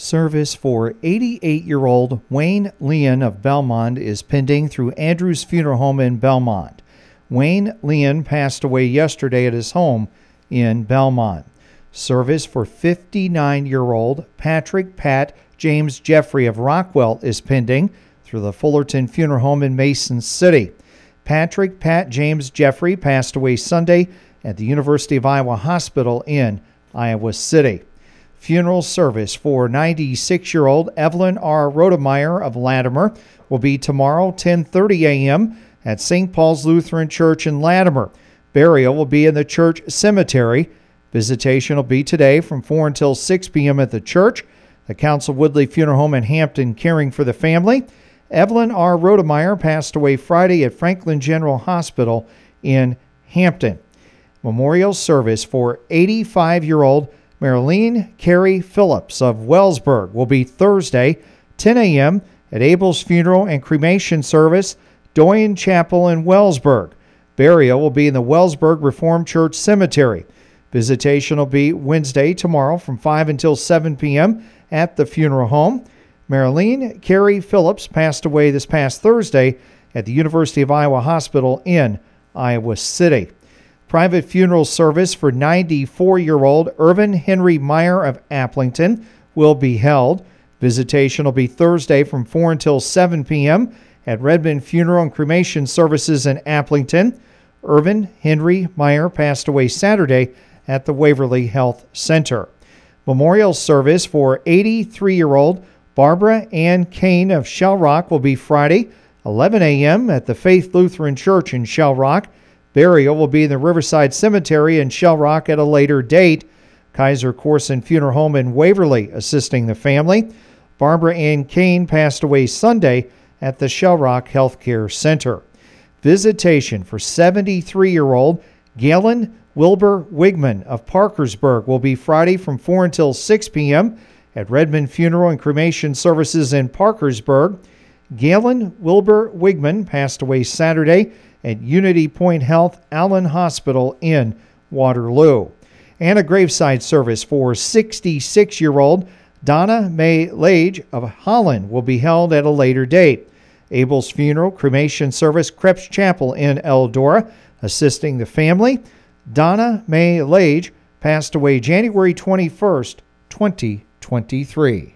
Service for 88 year old Wayne Leon of Belmond is pending through Andrews Funeral Home in Belmond. Wayne Leon passed away yesterday at his home in Belmond. Service for 59 year old Patrick Pat James Jeffrey of Rockwell is pending through the Fullerton Funeral Home in Mason City. Patrick Pat James Jeffrey passed away Sunday at the University of Iowa Hospital in Iowa City. Funeral service for 96 year old Evelyn R. Rodemeyer of Latimer will be tomorrow, 10:30 a.m. at St. Paul's Lutheran Church in Latimer. Burial will be in the church cemetery. Visitation will be today from 4 until 6 p.m. at the church. The Council Woodley Funeral Home in Hampton caring for the family. Evelyn R. Rodemeyer passed away Friday at Franklin General Hospital in Hampton. Memorial service for 85 year old Marilyn Carey Phillips of Wellsburg will be Thursday, 10 a.m. at Abel's Funeral and Cremation Service, Doyen Chapel in Wellsburg. Burial will be in the Wellsburg Reformed Church Cemetery. Visitation will be Wednesday, tomorrow, from 5 until 7 p.m. at the funeral home. Marilyn Carey Phillips passed away this past Thursday at the University of Iowa Hospital in Iowa City. Private funeral service for 94 year old Irvin Henry Meyer of Aplington will be held. Visitation will be Thursday from 4 until 7 p.m. at Redmond Funeral and Cremation Services in Aplington. Irvin Henry Meyer passed away Saturday at the Waverly Health Center. Memorial service for 83 year old Barbara Ann Kane of Shell Rock will be Friday, 11 a.m. at the Faith Lutheran Church in Shell Rock. Burial will be in the Riverside Cemetery in Shell Rock at a later date. Kaiser Corson Funeral Home in Waverly assisting the family. Barbara Ann Kane passed away Sunday at the Shell Rock Healthcare Center. Visitation for 73 year old Galen Wilbur Wigman of Parkersburg will be Friday from 4 until 6 p.m. at Redmond Funeral and Cremation Services in Parkersburg. Galen Wilbur Wigman passed away Saturday at UnityPoint Health Allen Hospital in Waterloo. And a graveside service for 66 year old Donna May Lage of Holland will be held at a later date. Abel's funeral cremation service, Krebs Chapel in Eldora, assisting the family. Donna May Lage passed away January 21st, 2023.